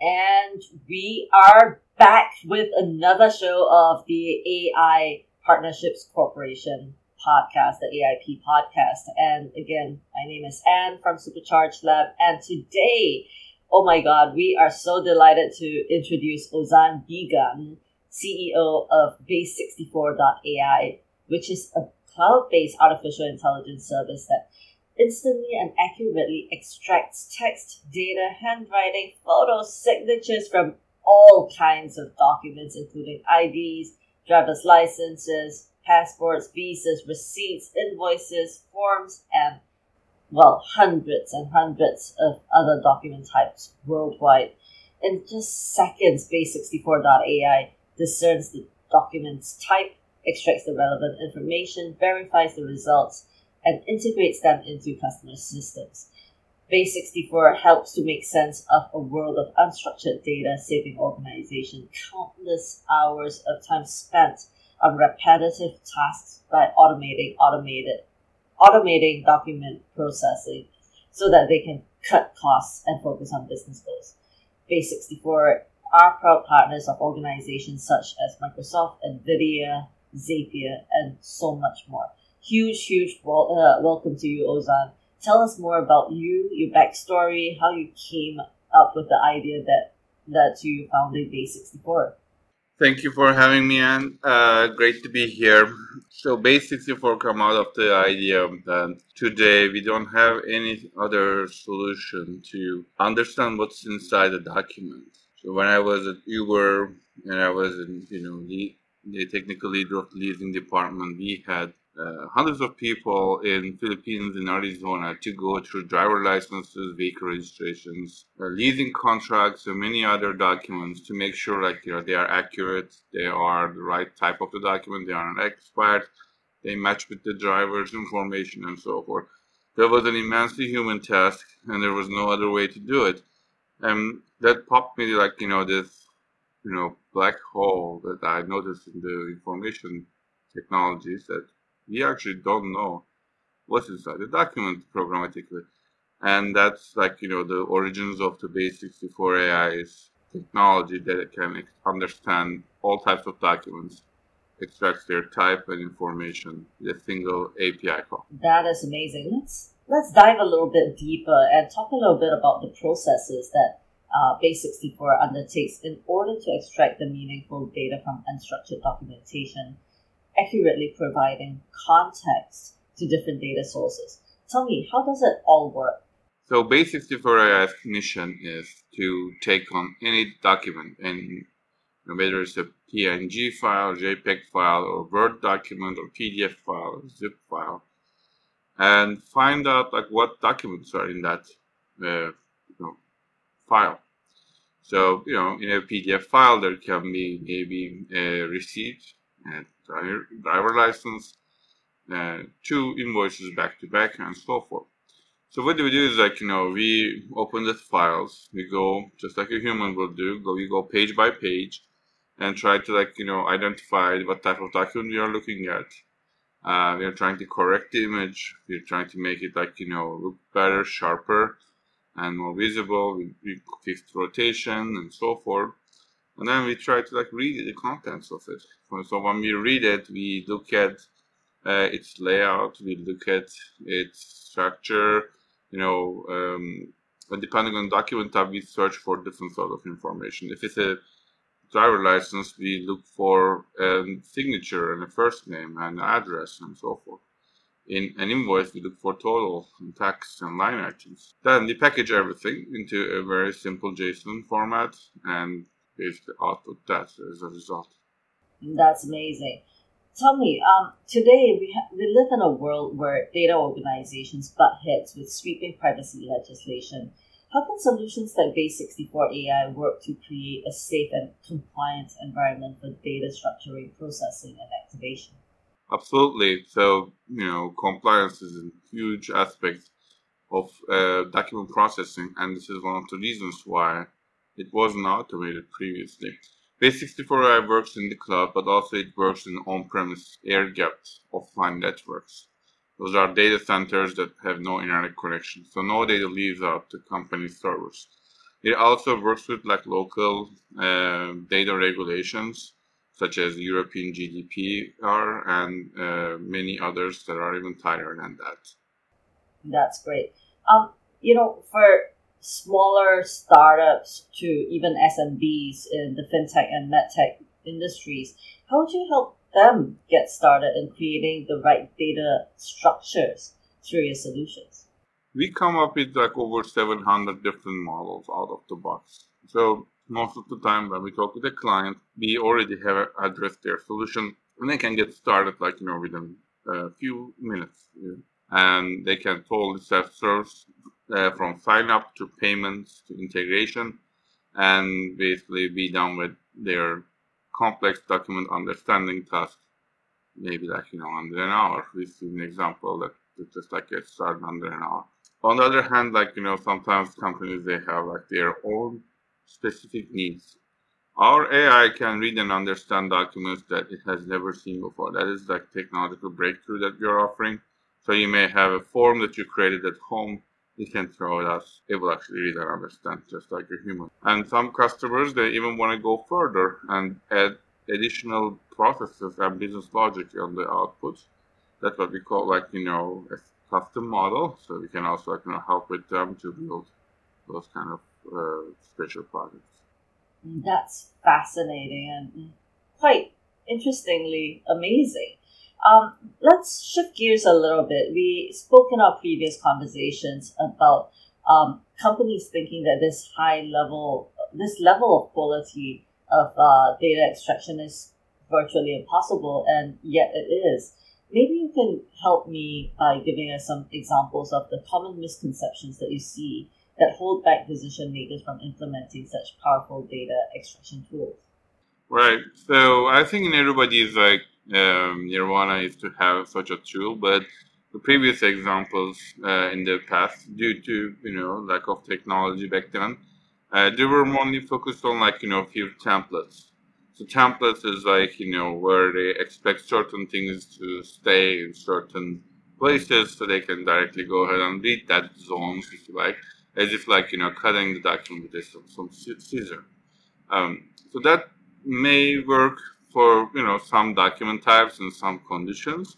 And we are back with another show of the AI Partnerships Corporation podcast, the AIP podcast. And again, my name is Anne from Supercharged Lab. And today, oh my God, we are so delighted to introduce Ozan Bilgen, CEO of Base64.ai, which is a cloud-based artificial intelligence service that instantly and accurately extracts text, data, handwriting, photos, signatures from all kinds of documents, including IDs, driver's licenses, passports, visas, receipts, invoices, forms, and, well, hundreds and hundreds of other document types worldwide. In just seconds, Base64.ai discerns the document's type, extracts the relevant information, verifies the results, and integrates them into customer systems. Base64 helps to make sense of a world of unstructured data, saving organizations countless hours of time spent on repetitive tasks by automating automated automating document processing so that they can cut costs and focus on business goals. Base64 are proud partners of organizations such as Microsoft, NVIDIA, Zapier, and so much more huge, huge wel- uh, welcome to you, Ozan. Tell us more about you, your backstory, how you came up with the idea that that you founded Base64. Thank you for having me, Anne. Uh, great to be here. So, Base64 come out of the idea that today we don't have any other solution to understand what's inside a document. So, when I was at Uber and I was in, you know, the, the technical leader of the leasing department, we had uh, hundreds of people in Philippines and Arizona to go through driver licenses, vehicle registrations, uh, leasing contracts, and many other documents to make sure like you know they are accurate, they are the right type of the document, they are not expired, they match with the driver's information and so forth. That was an immensely human task, and there was no other way to do it. And that popped me like you know this you know black hole that I noticed in the information technologies that we actually don't know what's inside the document programmatically. And that's like, you know, the origins of the Base64 AI is technology that can understand all types of documents, extracts their type and information with a single API call. That is amazing. Let's let's dive a little bit deeper and talk a little bit about the processes that uh, Base64 undertakes in order to extract the meaningful data from unstructured documentation accurately providing context to different data sources. Tell me, how does it all work? So Base64 AI's mission is to take on any document, and whether it's a PNG file, JPEG file, or Word document, or PDF file, or zip file, and find out like what documents are in that uh, you know, file. So you know, in a PDF file, there can be maybe a receipt driver license, uh, two invoices back to back, and so forth. So what do we do is like, you know, we open the files, we go just like a human will do, go we go page by page and try to like, you know, identify what type of document we are looking at. Uh, we are trying to correct the image, we're trying to make it like, you know, look better, sharper, and more visible. We, we rotation and so forth and then we try to like read the contents of it. So when we read it, we look at uh, its layout, we look at its structure, you know, um, and depending on the document type, we search for different sort of information. If it's a driver license, we look for a signature and a first name and address and so forth. In an invoice, we look for total and tax and line items. Then we package everything into a very simple JSON format and is the output that as a result. That's amazing. Tell me, um, today we, ha- we live in a world where data organizations butt heads with sweeping privacy legislation. How can solutions like Base64 AI work to create a safe and compliant environment for data structuring, processing, and activation? Absolutely. So, you know, compliance is a huge aspect of uh, document processing, and this is one of the reasons why it wasn't automated previously. Base 64 AI works in the cloud, but also it works in on-premise air-gapped offline networks. Those are data centers that have no internet connection, so no data leaves out the company's servers. It also works with like local uh, data regulations, such as European GDPR and uh, many others that are even tighter than that. That's great. Um, you know, for smaller startups to even SMBs in the fintech and medtech industries, how would you help them get started in creating the right data structures through your solutions? We come up with like over 700 different models out of the box. So most of the time when we talk with a client, we already have addressed their solution and they can get started like, you know, within a few minutes. And they can totally self-serve uh, from sign up to payments to integration and basically be done with their complex document understanding task maybe like you know under an hour. We see an example that just like gets started under an hour. On the other hand like you know sometimes companies they have like their own specific needs. Our ai can read and understand documents that it has never seen before. That is like technological breakthrough that we are offering. So you may have a form that you created at home you can throw it us. It will actually read and understand just like a human. And some customers, they even want to go further and add additional processes and business logic on the outputs. That's what we call like, you know, a custom model. So we can also like, you know, help with them to build those kind of uh, special projects. That's fascinating and quite interestingly amazing. Um, let's shift gears a little bit. We spoke in our previous conversations about um, companies thinking that this high level, this level of quality of uh, data extraction is virtually impossible, and yet it is. Maybe you can help me by giving us some examples of the common misconceptions that you see that hold back decision makers from implementing such powerful data extraction tools. Right. So I think everybody's like um, Nirvana is to have such a tool, but the previous examples uh, in the past, due to you know lack of technology back then, uh, they were only focused on like you know few templates. So templates is like you know where they expect certain things to stay in certain places, so they can directly go ahead and read that zone if you like, as if like you know cutting the document with some scissor. Um, so that may work for you know some document types and some conditions,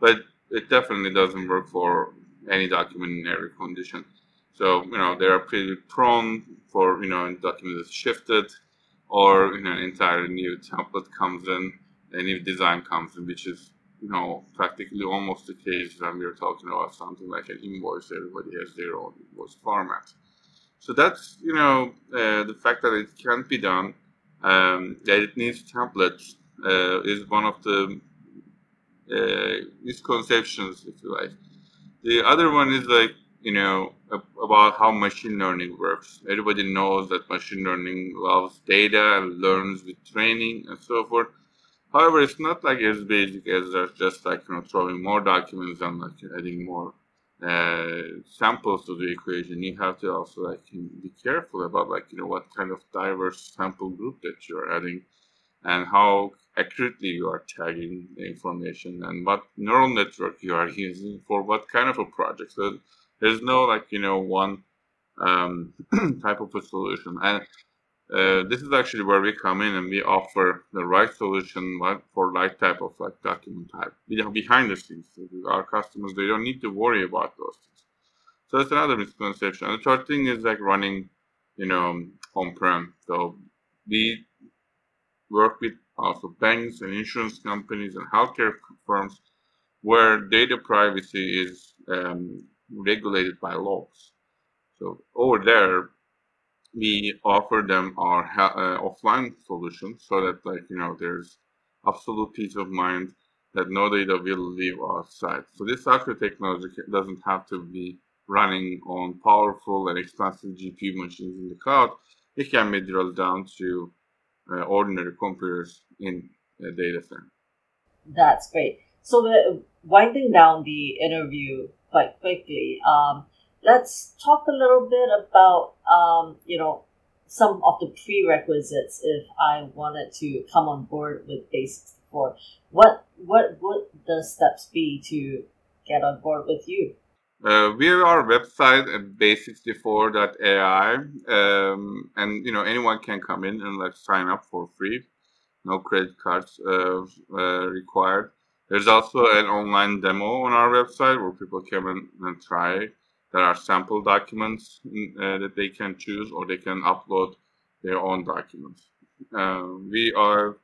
but it definitely doesn't work for any document in every condition. So you know they are pretty prone for you know a document is shifted, or you know an entire new template comes in, a new design comes in, which is you know practically almost the case when we're talking about something like an invoice. Everybody has their own invoice format. So that's you know uh, the fact that it can't be done um, that it needs templates uh, is one of the uh, misconceptions, if you like. The other one is like, you know, about how machine learning works. Everybody knows that machine learning loves data and learns with training and so forth. However, it's not like as basic as just like you know throwing more documents and like adding more uh, samples to the equation, you have to also like be careful about like you know what kind of diverse sample group that you're adding, and how accurately you are tagging the information, and what neural network you are using for what kind of a project. So there's no like you know one um, type of a solution, and uh, this is actually where we come in and we offer the right solution for right type of like document type behind the scenes. Our customers they don't need to worry about those things. So that's another misconception. And the third thing is like running, you know, on-prem. So we work with also banks and insurance companies and healthcare firms where data privacy is um, regulated by laws. So over there, we offer them our uh, offline solution so that like you know there's absolute peace of mind that no data will leave our site. So this software technology doesn't have to be running on powerful and expensive GPU machines in the cloud. It can be drilled down to uh, ordinary computers in a data center. That's great. So we're winding down the interview quite quickly. Um, let's talk a little bit about um, you know some of the prerequisites if I wanted to come on board with Base 64. What what would the steps be to get on board with you? Uh, we have our website at base64.ai, um, and you know anyone can come in and like sign up for free. No credit cards uh, uh, required. There's also an online demo on our website where people come and try. There are sample documents uh, that they can choose, or they can upload their own documents. Uh, we are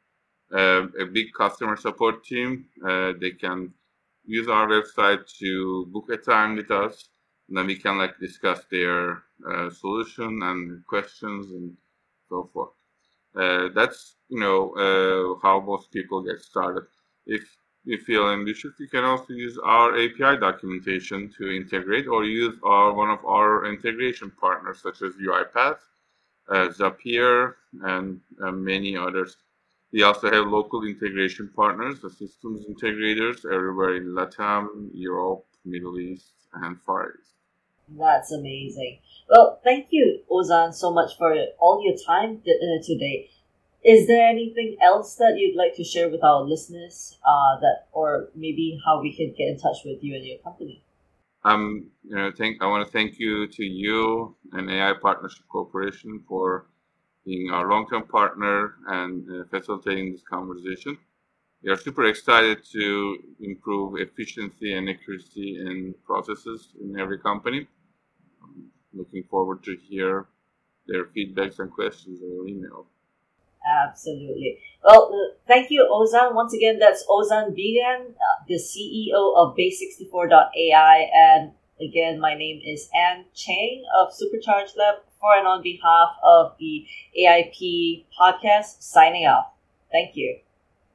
uh, a big customer support team. they can use our website to book a time with us. And then we can like discuss their uh, solution and questions and so forth. Uh, that's you know uh, how most people get started. If you feel ambitious, you can also use our API documentation to integrate, or use our one of our integration partners such as UiPath, uh, Zapier, and uh, many others. We also have local integration partners, the systems integrators everywhere in Latam, Europe, Middle East, and Far East. That's amazing. Well, thank you, Ozan, so much for all your time uh, today. Is there anything else that you'd like to share with our listeners, uh, that, or maybe how we can get in touch with you and your company? Um, you know, thank I want to thank you to you and AI Partnership Corporation for being our long-term partner and uh, facilitating this conversation. We are super excited to improve efficiency and accuracy in processes in every company. I'm looking forward to hear their feedbacks and questions or email. Absolutely. Well, uh, thank you, Ozan. Once again, that's Ozan Bilgen, uh, the CEO of Base64.ai. And again, my name is Anne Chang of Supercharge Lab for and on behalf of the AIP podcast, signing off. Thank you.